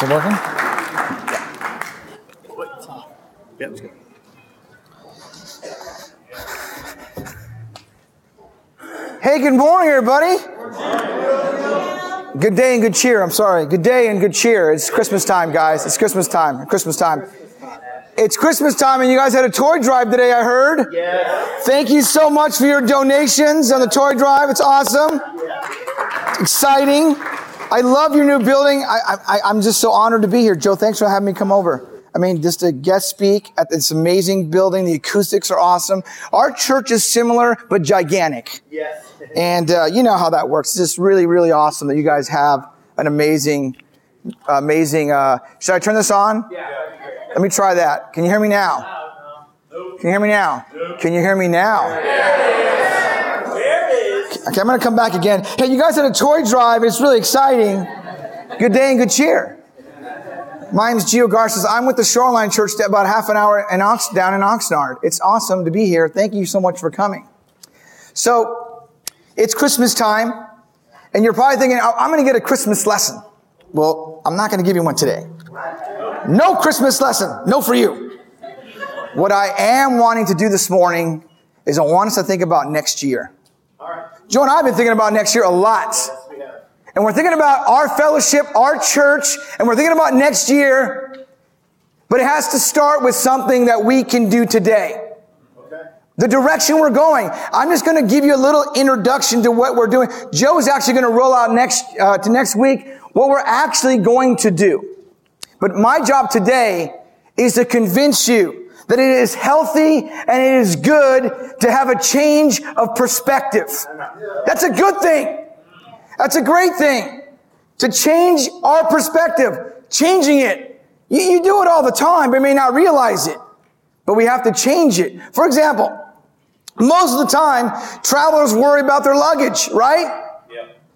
Is it working? Yeah, let's go. Hey, good morning, everybody. Good day and good cheer. I'm sorry. Good day and good cheer. It's Christmas time, guys. It's Christmas time. Christmas time. It's Christmas time, and you guys had a toy drive today, I heard. Yes. Thank you so much for your donations on the toy drive. It's awesome. Exciting. I love your new building. I, I, I'm just so honored to be here. Joe, thanks for having me come over. I mean, just to guest speak at this amazing building. The acoustics are awesome. Our church is similar, but gigantic. Yes. And uh, you know how that works. It's just really, really awesome that you guys have an amazing, amazing. Uh, should I turn this on? Yeah. Let me try that. Can you hear me now? Can you hear me now? Can you hear me now? Okay, I'm going to come back again. Hey, you guys had a toy drive. It's really exciting. Good day and good cheer. My name's Gio Garces. I'm with the Shoreline Church about half an hour in Ox, down in Oxnard. It's awesome to be here. Thank you so much for coming. So, it's Christmas time, and you're probably thinking, "Oh, I'm going to get a Christmas lesson. Well, I'm not going to give you one today. No Christmas lesson. No for you. What I am wanting to do this morning is I want us to think about next year. Right. Joe and I have been thinking about next year a lot. Yes, we have. And we're thinking about our fellowship, our church, and we're thinking about next year. But it has to start with something that we can do today. The direction we're going. I'm just going to give you a little introduction to what we're doing. Joe is actually going to roll out next uh, to next week what we're actually going to do. But my job today is to convince you that it is healthy and it is good to have a change of perspective. That's a good thing. That's a great thing. To change our perspective, changing it. You, you do it all the time, but may not realize it. But we have to change it. For example, most of the time, travelers worry about their luggage, right?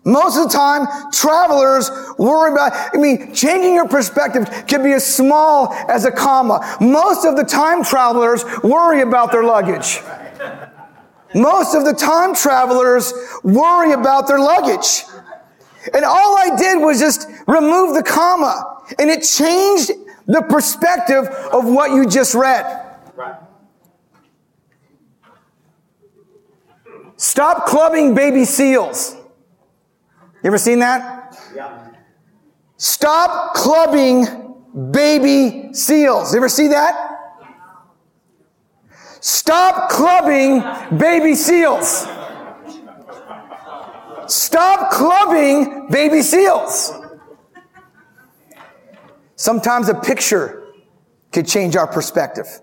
Most of the time, travelers worry about, I mean, changing your perspective can be as small as a comma. Most of the time, travelers worry about their luggage. Most of the time, travelers worry about their luggage. And all I did was just remove the comma, and it changed the perspective of what you just read. Stop clubbing baby seals. You ever seen that? Yeah. Stop clubbing baby seals. You ever see that? Stop clubbing baby seals. Stop clubbing baby seals. Sometimes a picture could change our perspective.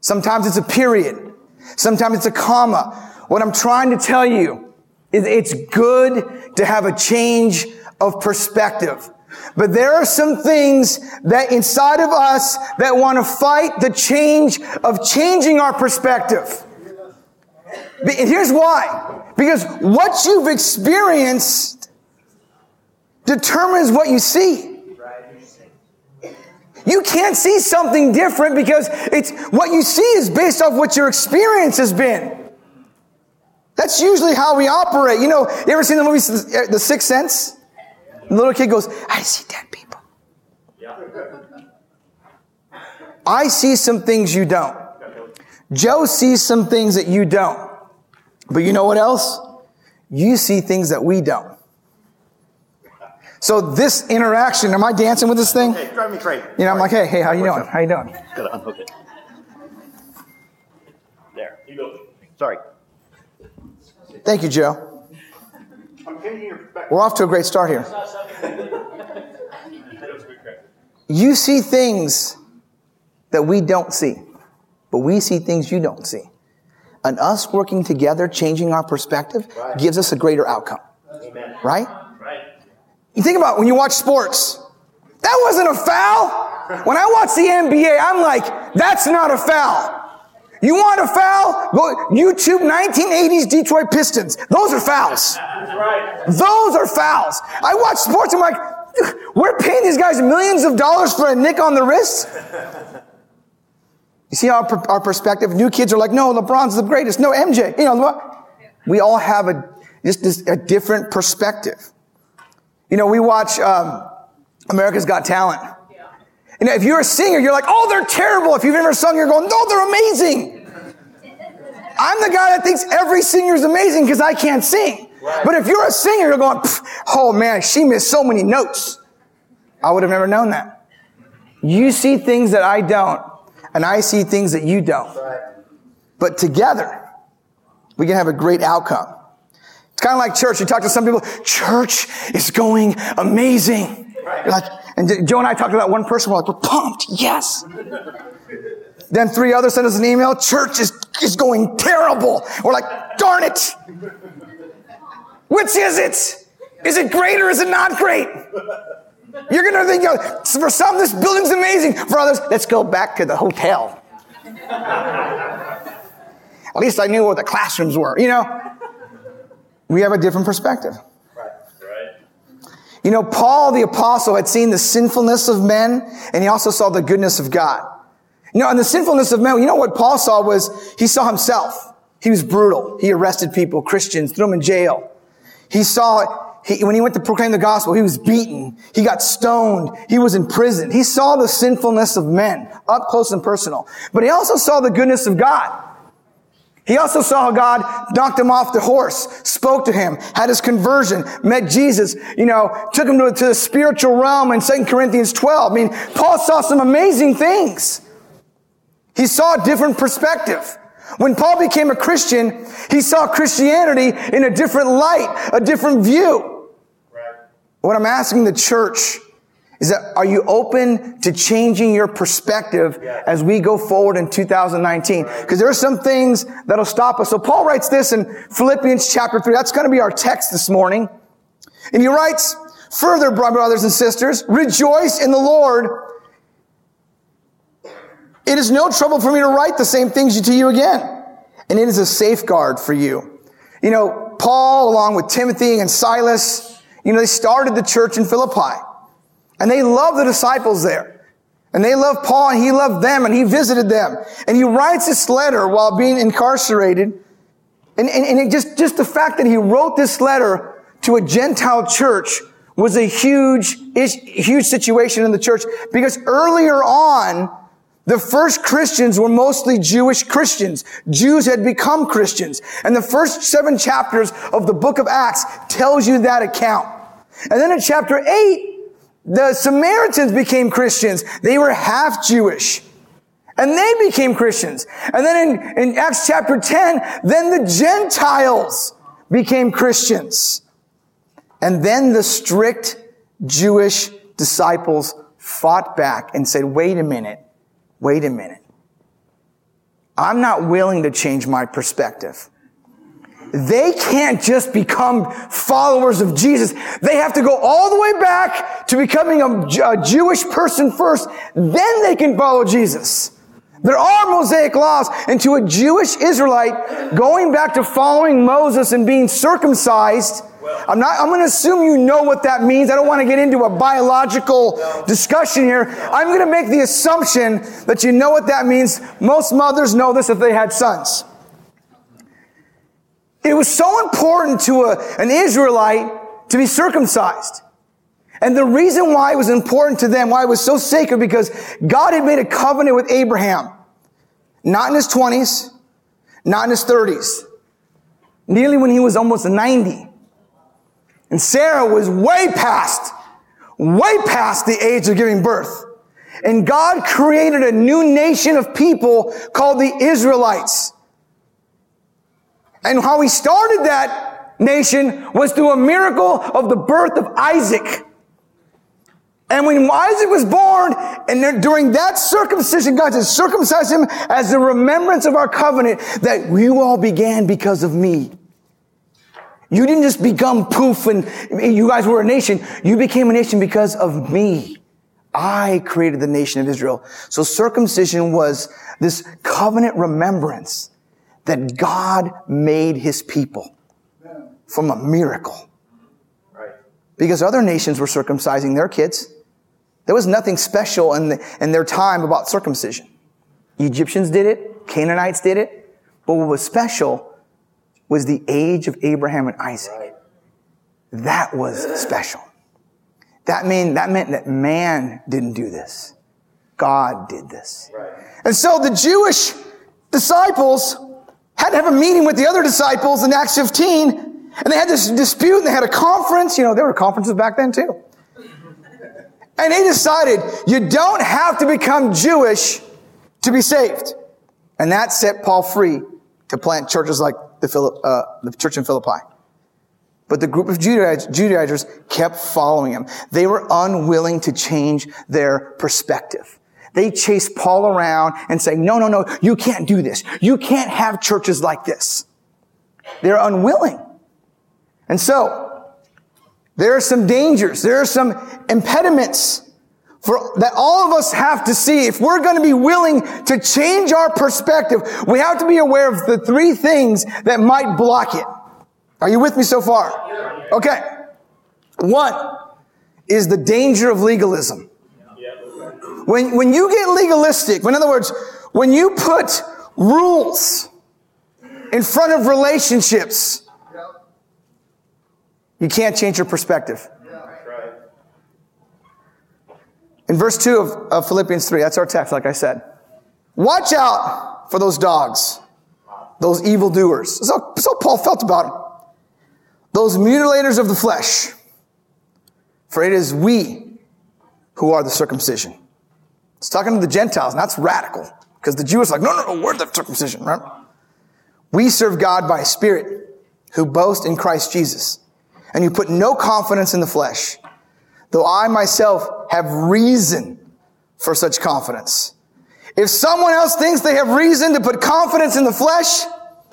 Sometimes it's a period. Sometimes it's a comma. What I'm trying to tell you it's good to have a change of perspective. But there are some things that inside of us that want to fight the change of changing our perspective. And here's why. Because what you've experienced determines what you see. You can't see something different because it's what you see is based off what your experience has been. That's usually how we operate. You know, you ever seen the movie The Sixth Sense? The little kid goes, I see dead people. Yeah. I see some things you don't. Joe sees some things that you don't. But you know what else? You see things that we don't. So this interaction, am I dancing with this thing? Hey, drive me crazy. You know, I'm like, hey, hey, how you doing? How you doing? Gotta unhook it. There. You go. Sorry. Thank you, Joe. We're off to a great start here. You see things that we don't see, but we see things you don't see. And us working together, changing our perspective, gives us a greater outcome, Amen. right? Right. You think about when you watch sports. That wasn't a foul. When I watch the NBA, I'm like, that's not a foul. You want a foul? Go YouTube 1980s Detroit Pistons. Those are fouls. Right. Those are fouls. I watch sports. I'm like, we're paying these guys millions of dollars for a nick on the wrist. You see our, our perspective? New kids are like, no, LeBron's the greatest. No, MJ. You know? We all have a just this, a different perspective. You know, we watch um, America's Got Talent. You know, if you're a singer, you're like, oh, they're terrible. If you've ever sung, you're going, no, they're amazing. I'm the guy that thinks every singer is amazing because I can't sing. Right. But if you're a singer, you're going, oh man, she missed so many notes. I would have never known that. You see things that I don't, and I see things that you don't. Right. But together, we can have a great outcome. It's kind of like church. You talk to some people, church is going amazing. Right. Like, and Joe and I talked to that one person. We're like, we're pumped. Yes. then three others sent us an email. Church is, is going terrible. We're like, darn it. Which is it? Is it great or is it not great? You're going to think, for some, this building's amazing. For others, let's go back to the hotel. At least I knew what the classrooms were, you know? We have a different perspective. You know, Paul the apostle had seen the sinfulness of men and he also saw the goodness of God. You know, and the sinfulness of men, you know what Paul saw was he saw himself. He was brutal. He arrested people, Christians, threw them in jail. He saw, he, when he went to proclaim the gospel, he was beaten. He got stoned. He was in prison. He saw the sinfulness of men up close and personal. But he also saw the goodness of God. He also saw how God knocked him off the horse, spoke to him, had his conversion, met Jesus, you know, took him to, to the spiritual realm in 2 Corinthians 12. I mean, Paul saw some amazing things. He saw a different perspective. When Paul became a Christian, he saw Christianity in a different light, a different view. Right. What I'm asking the church is that are you open to changing your perspective yeah. as we go forward in 2019? Because there are some things that'll stop us. So Paul writes this in Philippians chapter 3. That's going to be our text this morning. And he writes, further, brothers and sisters, rejoice in the Lord. It is no trouble for me to write the same things to you again. And it is a safeguard for you. You know, Paul, along with Timothy and Silas, you know, they started the church in Philippi. And they loved the disciples there. And they loved Paul and he loved them and he visited them. And he writes this letter while being incarcerated. And, and, and just, just the fact that he wrote this letter to a Gentile church was a huge, huge situation in the church because earlier on, the first Christians were mostly Jewish Christians. Jews had become Christians. And the first seven chapters of the book of Acts tells you that account. And then in chapter eight, the Samaritans became Christians. They were half Jewish. And they became Christians. And then in, in Acts chapter 10, then the Gentiles became Christians. And then the strict Jewish disciples fought back and said, wait a minute, wait a minute. I'm not willing to change my perspective. They can't just become followers of Jesus. They have to go all the way back to becoming a, a Jewish person first. Then they can follow Jesus. There are Mosaic laws, and to a Jewish Israelite, going back to following Moses and being circumcised, I'm not, I'm going to assume you know what that means. I don't want to get into a biological discussion here. I'm going to make the assumption that you know what that means. Most mothers know this if they had sons. It was so important to a, an Israelite to be circumcised. And the reason why it was important to them, why it was so sacred, because God had made a covenant with Abraham. Not in his 20s, not in his 30s. Nearly when he was almost 90. And Sarah was way past, way past the age of giving birth. And God created a new nation of people called the Israelites. And how he started that nation was through a miracle of the birth of Isaac. And when Isaac was born, and during that circumcision, God said, circumcise him as the remembrance of our covenant that you all began because of me. You didn't just become poof and you guys were a nation. You became a nation because of me. I created the nation of Israel. So circumcision was this covenant remembrance that God made his people from a miracle. Right. Because other nations were circumcising their kids. There was nothing special in, the, in their time about circumcision. Egyptians did it. Canaanites did it. But what was special was the age of Abraham and Isaac. Right. That was special. that mean that meant that man didn't do this. God did this. Right. And so the Jewish disciples had to have a meeting with the other disciples in Acts 15, and they had this dispute, and they had a conference. You know, there were conferences back then too. And they decided you don't have to become Jewish to be saved. And that set Paul free to plant churches like the, Philipp, uh, the church in Philippi. But the group of Judaizers kept following him. They were unwilling to change their perspective. They chased Paul around and say, no, no, no, you can't do this. You can't have churches like this. They're unwilling. And so, there are some dangers. There are some impediments for that all of us have to see. If we're going to be willing to change our perspective, we have to be aware of the three things that might block it. Are you with me so far? Okay. One is the danger of legalism. When, when you get legalistic, in other words, when you put rules in front of relationships, you can't change your perspective. In verse 2 of, of Philippians 3, that's our text, like I said. Watch out for those dogs, those evildoers. So, so Paul felt about them. Those mutilators of the flesh. For it is we who are the circumcision. It's talking to the Gentiles, and that's radical. Because the Jews are like, no, no, no, we're the circumcision, right? We serve God by spirit who boast in Christ Jesus and you put no confidence in the flesh though I myself have reason for such confidence. If someone else thinks they have reason to put confidence in the flesh,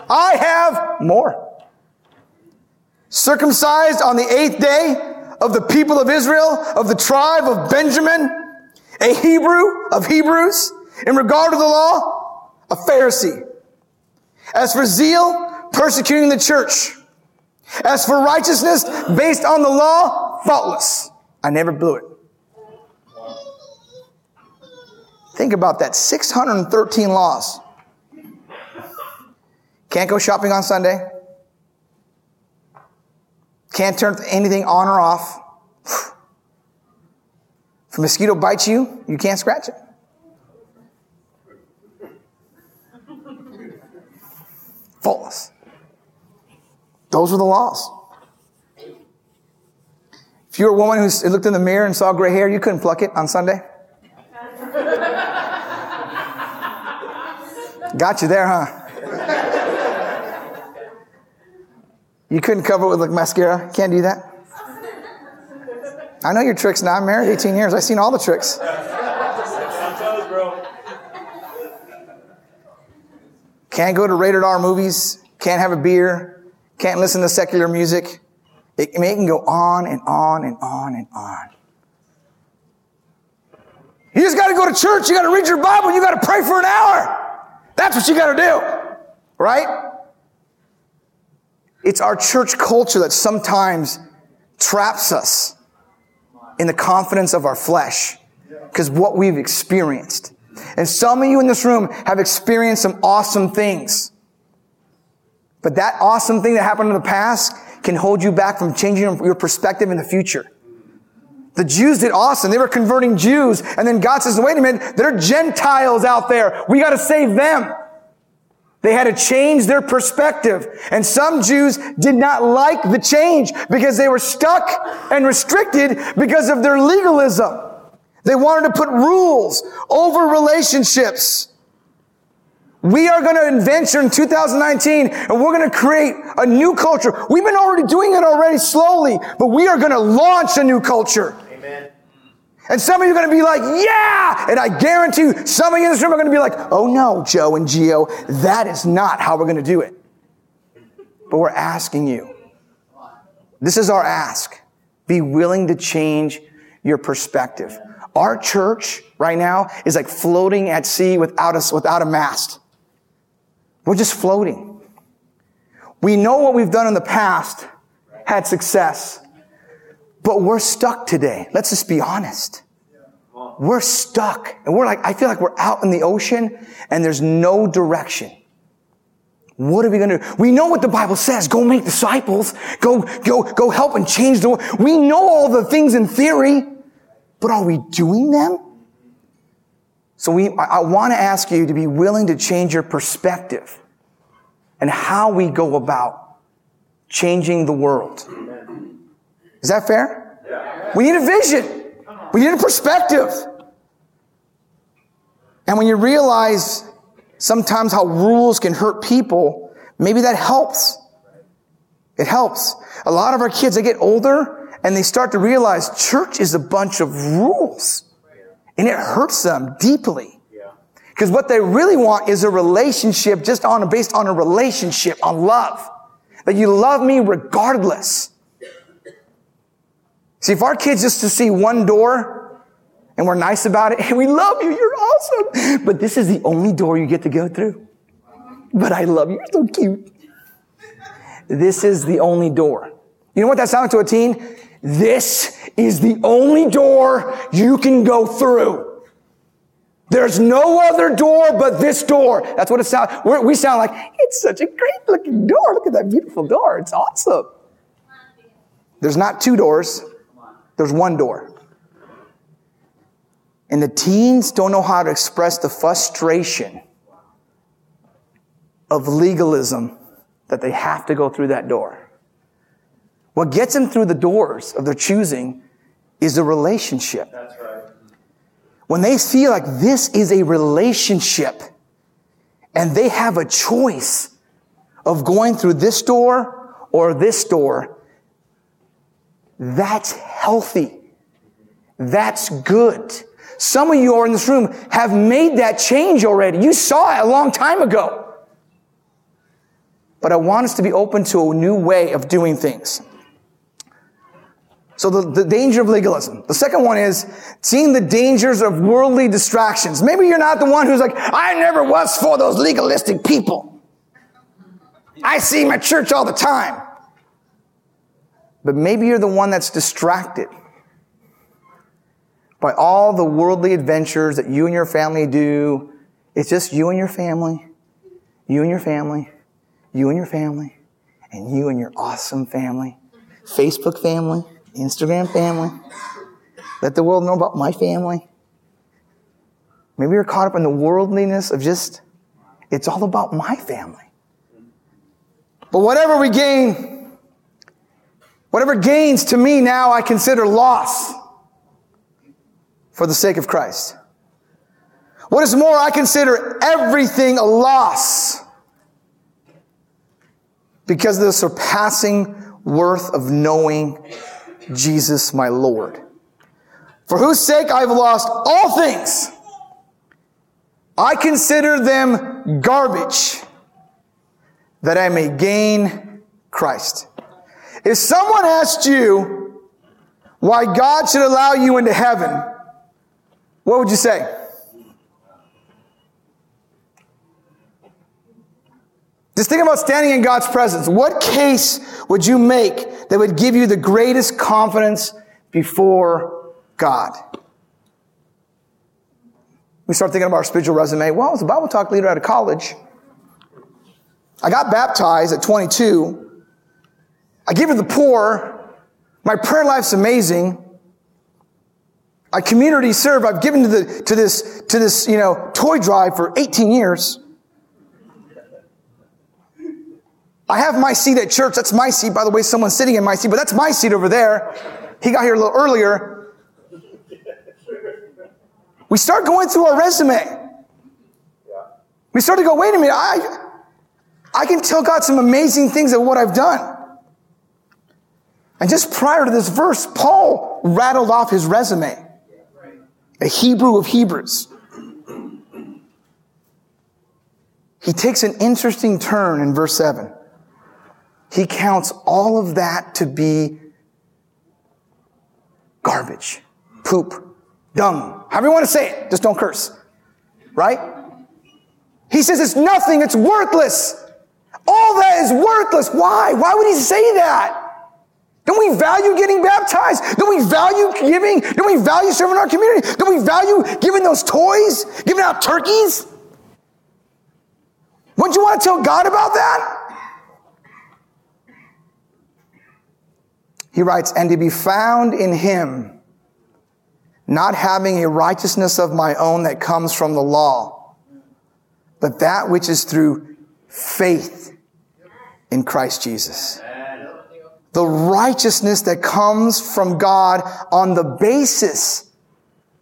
I have more. Circumcised on the eighth day of the people of Israel, of the tribe of Benjamin, a Hebrew of Hebrews, in regard to the law, a Pharisee. As for zeal, persecuting the church. As for righteousness based on the law, faultless. I never blew it. Think about that 613 laws. Can't go shopping on Sunday. Can't turn anything on or off. If a mosquito bites you, you can't scratch it. Faultless. Those were the laws. If you're a woman who looked in the mirror and saw gray hair, you couldn't pluck it on Sunday? Got you there, huh? You couldn't cover it with like mascara? Can't do that? I know your tricks now. I'm married 18 years. I've seen all the tricks. Can't go to rated R movies. Can't have a beer. Can't listen to secular music. It, it can go on and on and on and on. You just got to go to church. You got to read your Bible. You got to pray for an hour. That's what you got to do. Right? It's our church culture that sometimes traps us in the confidence of our flesh because what we've experienced. And some of you in this room have experienced some awesome things. But that awesome thing that happened in the past can hold you back from changing your perspective in the future. The Jews did awesome. They were converting Jews. And then God says, wait a minute, there are Gentiles out there. We got to save them. They had to change their perspective. And some Jews did not like the change because they were stuck and restricted because of their legalism. They wanted to put rules over relationships. We are going to adventure in 2019 and we're going to create a new culture. We've been already doing it already slowly, but we are going to launch a new culture. And some of you are going to be like, yeah! And I guarantee you, some of you in this room are going to be like, oh no, Joe and Gio, that is not how we're going to do it. But we're asking you. This is our ask. Be willing to change your perspective. Our church right now is like floating at sea without a, without a mast. We're just floating. We know what we've done in the past had success, but we're stuck today. Let's just be honest. We're stuck. And we're like, I feel like we're out in the ocean and there's no direction. What are we going to do? We know what the Bible says. Go make disciples. Go, go, go help and change the world. We know all the things in theory, but are we doing them? So we, I, I want to ask you to be willing to change your perspective and how we go about changing the world. Is that fair? Yeah. We need a vision. We need a perspective. And when you realize sometimes how rules can hurt people, maybe that helps. It helps. A lot of our kids, they get older and they start to realize church is a bunch of rules. And it hurts them deeply. Because what they really want is a relationship just on, based on a relationship, on love. That you love me regardless. See, if our kids just to see one door and we're nice about it and we love you, you're awesome. But this is the only door you get to go through. But I love you. You're so cute. This is the only door. You know what that sounds to a teen? This is the only door you can go through. There's no other door but this door. That's what it sounds. We sound like it's such a great looking door. Look at that beautiful door. It's awesome. There's not two doors. There's one door. And the teens don't know how to express the frustration of legalism that they have to go through that door. What gets them through the doors of their choosing is a relationship. That's right. When they feel like this is a relationship and they have a choice of going through this door or this door, that's healthy. That's good. Some of you are in this room have made that change already. You saw it a long time ago. But I want us to be open to a new way of doing things. So the, the danger of legalism. The second one is seeing the dangers of worldly distractions. Maybe you're not the one who's like, I never was for those legalistic people. I see my church all the time. But maybe you're the one that's distracted by all the worldly adventures that you and your family do. It's just you and your family, you and your family, you and your family, and you and your awesome family, Facebook family Instagram family. Let the world know about my family. Maybe you're caught up in the worldliness of just, it's all about my family. But whatever we gain, whatever gains to me now, I consider loss for the sake of Christ. What is more, I consider everything a loss because of the surpassing worth of knowing Jesus my Lord. For whose sake I've lost all things. I consider them garbage that I may gain Christ. If someone asked you why God should allow you into heaven, what would you say? Just think about standing in God's presence. What case would you make that would give you the greatest confidence before God? We start thinking about our spiritual resume. Well, I was a Bible talk leader out of college. I got baptized at 22. I give to the poor. My prayer life's amazing. I community serve. I've given to the, to this, to this, you know, toy drive for 18 years. I have my seat at church. That's my seat. By the way, someone's sitting in my seat, but that's my seat over there. He got here a little earlier. We start going through our resume. We start to go, wait a minute, I, I can tell God some amazing things of what I've done. And just prior to this verse, Paul rattled off his resume. A Hebrew of Hebrews. He takes an interesting turn in verse 7. He counts all of that to be garbage, poop, dung, however you want to say it. Just don't curse. Right? He says it's nothing, it's worthless. All that is worthless. Why? Why would he say that? Don't we value getting baptized? Don't we value giving? Don't we value serving our community? Don't we value giving those toys? Giving out turkeys? Wouldn't you want to tell God about that? He writes, and to be found in him, not having a righteousness of my own that comes from the law, but that which is through faith in Christ Jesus. The righteousness that comes from God on the basis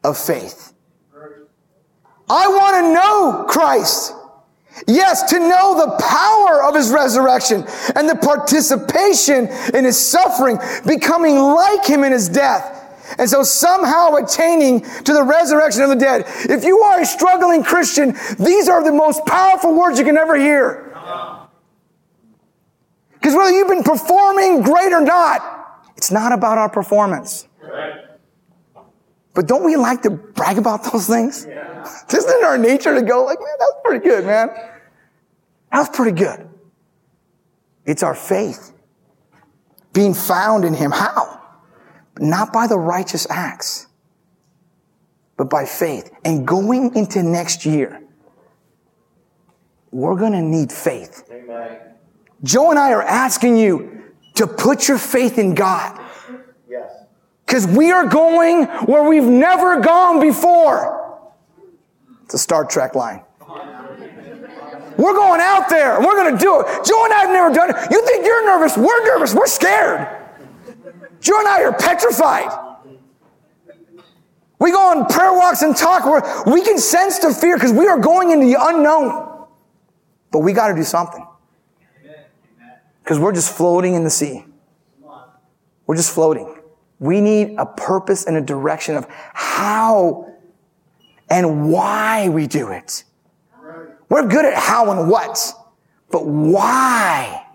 of faith. I want to know Christ. Yes, to know the power of his resurrection and the participation in his suffering, becoming like him in his death. And so somehow attaining to the resurrection of the dead. If you are a struggling Christian, these are the most powerful words you can ever hear. Because whether you've been performing great or not, it's not about our performance. But don't we like to brag about those things? Yeah. Isn't it our nature to go like, man, that's pretty good, man. That's pretty good. It's our faith. Being found in Him. How? Not by the righteous acts, but by faith. And going into next year, we're going to need faith. Amen. Joe and I are asking you to put your faith in God. Yes. Because we are going where we've never gone before. It's a Star Trek line. We're going out there and we're going to do it. Joe and I have never done it. You think you're nervous? We're nervous. We're scared. Joe and I are petrified. We go on prayer walks and talk where we can sense the fear because we are going into the unknown. But we got to do something. Because we're just floating in the sea. We're just floating. We need a purpose and a direction of how and why we do it. We're good at how and what, but why?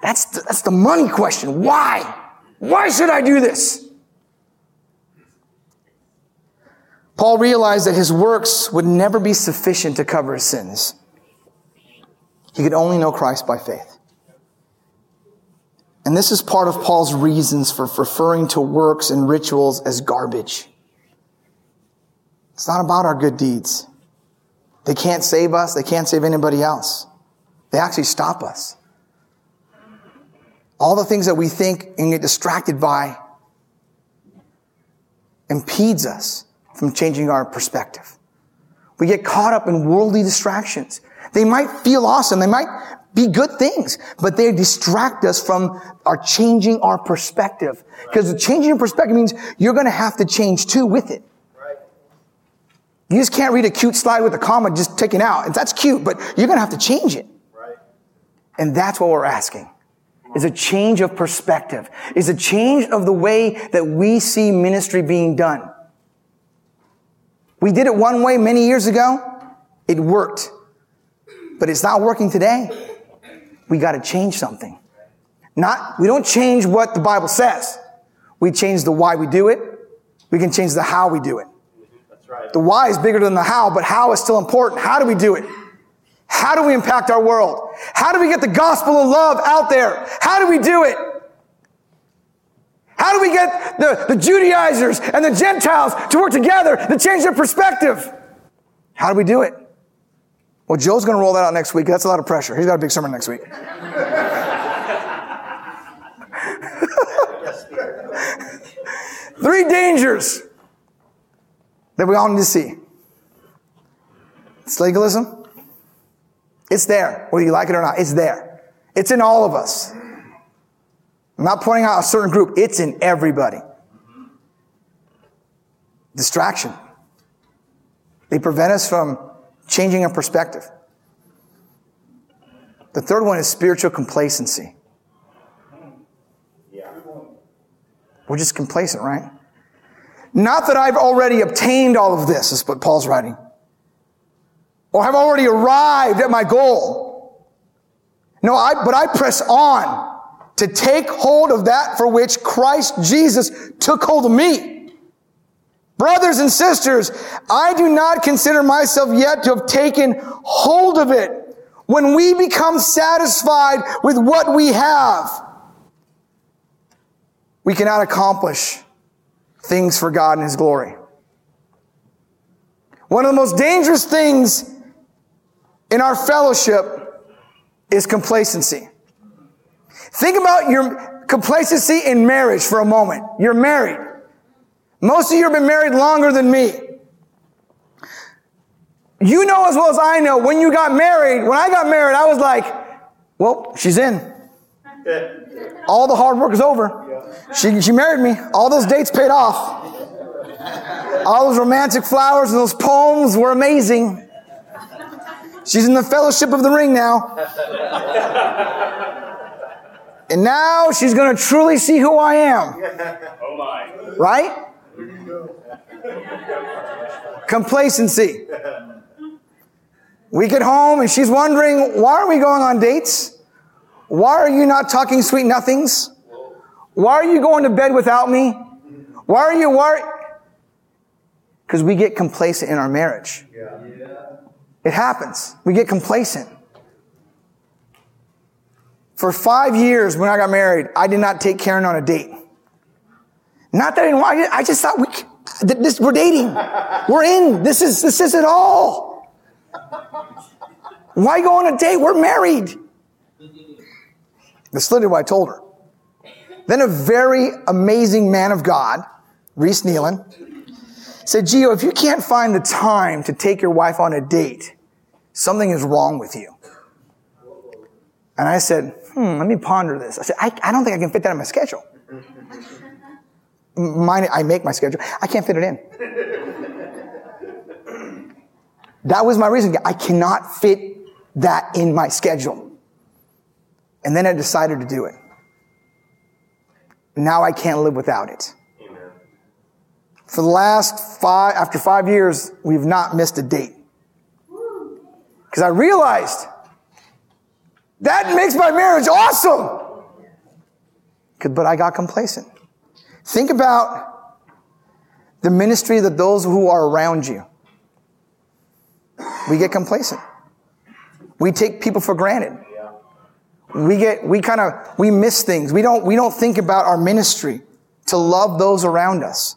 That's the, that's the money question. Why? Why should I do this? Paul realized that his works would never be sufficient to cover his sins. He could only know Christ by faith. And this is part of Paul's reasons for referring to works and rituals as garbage. It's not about our good deeds. They can't save us. They can't save anybody else. They actually stop us. All the things that we think and get distracted by impedes us from changing our perspective. We get caught up in worldly distractions. They might feel awesome. They might be good things, but they distract us from our changing our perspective. Because changing your perspective means you're going to have to change too with it. Right. You just can't read a cute slide with a comma just taken out. That's cute, but you're going to have to change it. Right. And that's what we're asking. Is a change of perspective. Is a change of the way that we see ministry being done. We did it one way many years ago. It worked. But it's not working today we got to change something. Not, we don't change what the Bible says. We change the why we do it. We can change the how we do it. The why is bigger than the how, but how is still important. How do we do it? How do we impact our world? How do we get the gospel of love out there? How do we do it? How do we get the, the Judaizers and the Gentiles to work together to change their perspective? How do we do it? Well, Joe's going to roll that out next week. That's a lot of pressure. He's got a big sermon next week. Three dangers that we all need to see. It's legalism. It's there, whether you like it or not. It's there. It's in all of us. I'm not pointing out a certain group. It's in everybody. Distraction. They prevent us from changing a perspective. The third one is spiritual complacency. We're just complacent, right? Not that I've already obtained all of this, is what Paul's writing. Or have already arrived at my goal. No, I, but I press on to take hold of that for which Christ Jesus took hold of me. Brothers and sisters, I do not consider myself yet to have taken hold of it. When we become satisfied with what we have, we cannot accomplish things for God and His glory. One of the most dangerous things in our fellowship is complacency. Think about your complacency in marriage for a moment. You're married. Most of you have been married longer than me. You know as well as I know, when you got married, when I got married, I was like, well, she's in. All the hard work is over. She, she married me. All those dates paid off. All those romantic flowers and those poems were amazing. She's in the fellowship of the ring now. And now she's going to truly see who I am. Oh my. Right? Complacency. We get home and she's wondering, why are we going on dates? Why are you not talking sweet nothings? Why are you going to bed without me? Why are you, why? Because we get complacent in our marriage. It happens. We get complacent. For five years when I got married, I did not take Karen on a date. Not that I didn't want, I just thought we, this, we're dating. We're in. This is, this is it all. Why go on a date? We're married. That's literally what I told her. Then a very amazing man of God, Reese Nealon, said, Gio, if you can't find the time to take your wife on a date, something is wrong with you. And I said, hmm, let me ponder this. I said, I, I don't think I can fit that in my schedule. Mine, I make my schedule. I can't fit it in. that was my reason. I cannot fit that in my schedule. And then I decided to do it. Now I can't live without it. For the last five, after five years, we've not missed a date. Because I realized that makes my marriage awesome. But I got complacent. Think about the ministry that those who are around you. We get complacent. We take people for granted. We get, we kind of, we miss things. We don't, we don't think about our ministry to love those around us.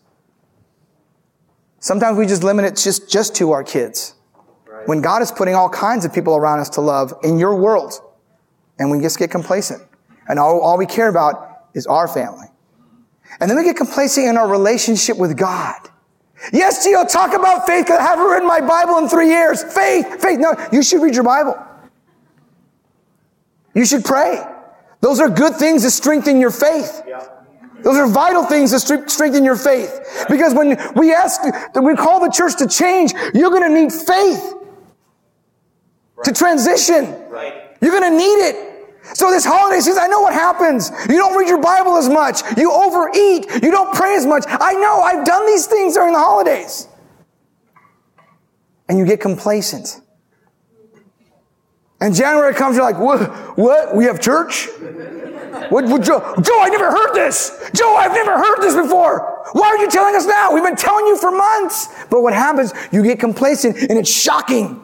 Sometimes we just limit it just, just to our kids. When God is putting all kinds of people around us to love in your world, and we just get complacent. And all, all we care about is our family. And then we get complacent in our relationship with God. Yes, Gio, talk about faith I haven't read my Bible in three years. Faith, faith. No, you should read your Bible. You should pray. Those are good things to strengthen your faith. Those are vital things to strengthen your faith. Because when we ask, that we call the church to change, you're going to need faith to transition. You're going to need it. So this holiday season, I know what happens. You don't read your Bible as much. You overeat. You don't pray as much. I know. I've done these things during the holidays. And you get complacent. And January comes, you're like, what? What? We have church? What, what, Joe? Joe, I never heard this. Joe, I've never heard this before. Why are you telling us now? We've been telling you for months. But what happens, you get complacent and it's shocking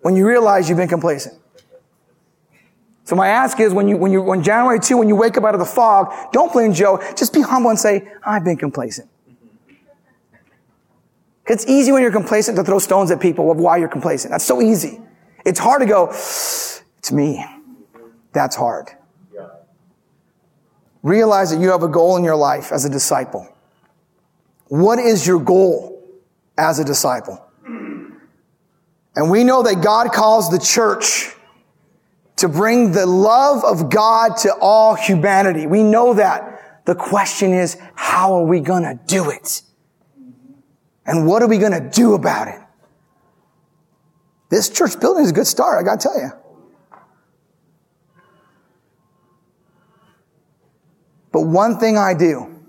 when you realize you've been complacent. So my ask is when you, when you, when January 2, when you wake up out of the fog, don't blame Joe. Just be humble and say, I've been complacent. It's easy when you're complacent to throw stones at people of why you're complacent. That's so easy. It's hard to go, it's me. That's hard. Realize that you have a goal in your life as a disciple. What is your goal as a disciple? And we know that God calls the church to bring the love of God to all humanity. We know that. The question is, how are we going to do it? And what are we going to do about it? This church building is a good start, I got to tell you. But one thing I do,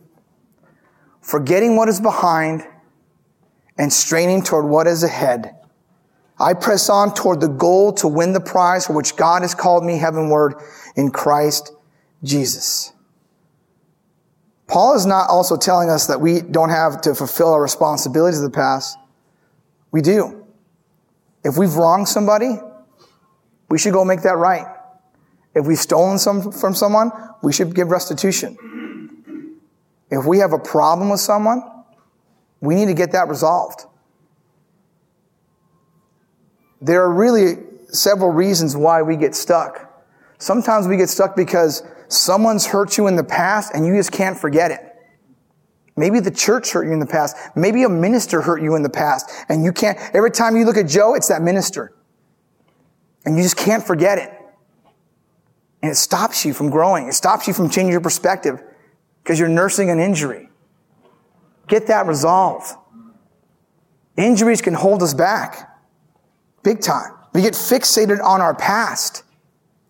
forgetting what is behind and straining toward what is ahead, I press on toward the goal to win the prize for which God has called me heavenward in Christ Jesus. Paul is not also telling us that we don't have to fulfill our responsibilities of the past. We do. If we've wronged somebody, we should go make that right. If we've stolen some from someone, we should give restitution. If we have a problem with someone, we need to get that resolved. There are really several reasons why we get stuck. Sometimes we get stuck because someone's hurt you in the past and you just can't forget it. Maybe the church hurt you in the past. Maybe a minister hurt you in the past and you can't, every time you look at Joe, it's that minister. And you just can't forget it. And it stops you from growing. It stops you from changing your perspective because you're nursing an injury. Get that resolved. Injuries can hold us back big time. We get fixated on our past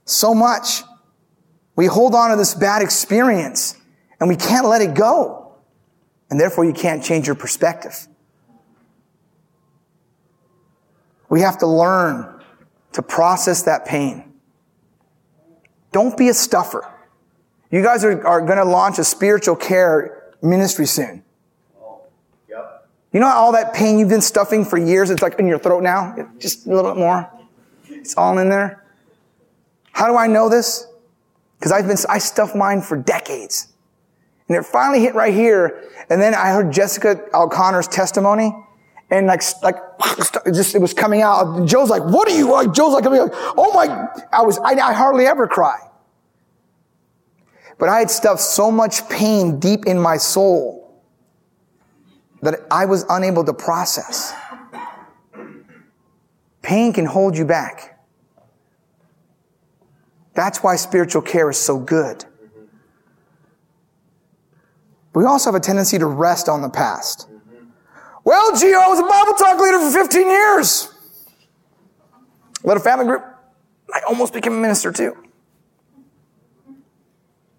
so much. We hold on to this bad experience and we can't let it go. And therefore you can't change your perspective. We have to learn to process that pain. Don't be a stuffer. You guys are, are going to launch a spiritual care ministry soon. You know all that pain you've been stuffing for years? It's like in your throat now? Just a little bit more. It's all in there. How do I know this? Because I've been, I stuffed mine for decades. And it finally hit right here. And then I heard Jessica O'Connor's testimony. And like, like, just, it was coming out. Joe's like, what are you, like, Joe's like, oh my, I was, I, I hardly ever cry. But I had stuffed so much pain deep in my soul that I was unable to process. Pain can hold you back. That's why spiritual care is so good. We also have a tendency to rest on the past. Well, gee, I was a Bible talk leader for 15 years. Led a family group. I almost became a minister too.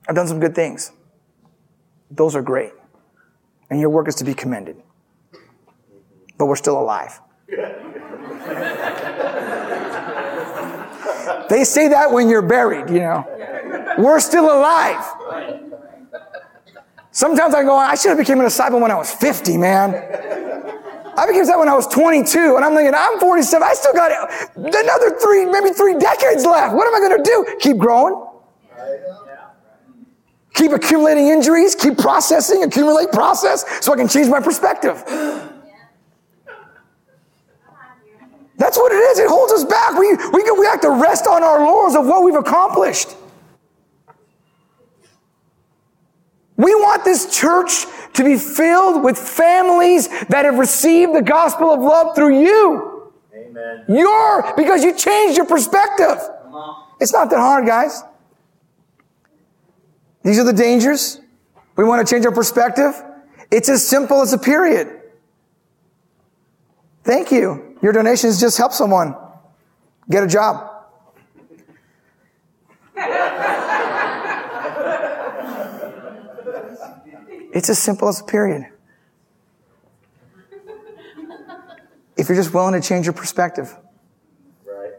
I've done some good things. Those are great. And your work is to be commended. But we're still alive. they say that when you're buried, you know. We're still alive. Sometimes I go, I should have become a disciple when I was 50, man. I became that when I was 22, and I'm thinking, I'm 47. I still got another three, maybe three decades left. What am I going to do? Keep growing? Keep accumulating injuries, keep processing, accumulate, process, so I can change my perspective. That's what it is. It holds us back. We, we, we have to rest on our laurels of what we've accomplished. We want this church to be filled with families that have received the gospel of love through you. Amen. Your, because you changed your perspective. It's not that hard, guys. These are the dangers. We want to change our perspective. It's as simple as a period. Thank you. Your donations just help someone get a job. It's as simple as a period. If you're just willing to change your perspective, Right.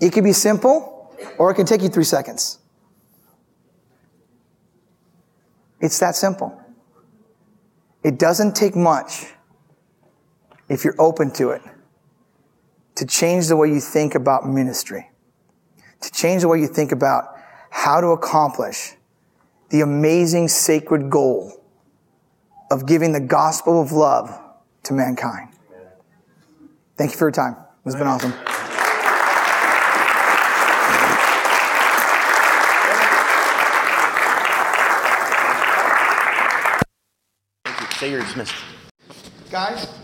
it can be simple or it can take you three seconds. It's that simple. It doesn't take much if you're open to it to change the way you think about ministry, to change the way you think about how to accomplish the amazing sacred goal of giving the gospel of love to mankind. Thank you for your time. It's been awesome. Say you're dismissed. Guys,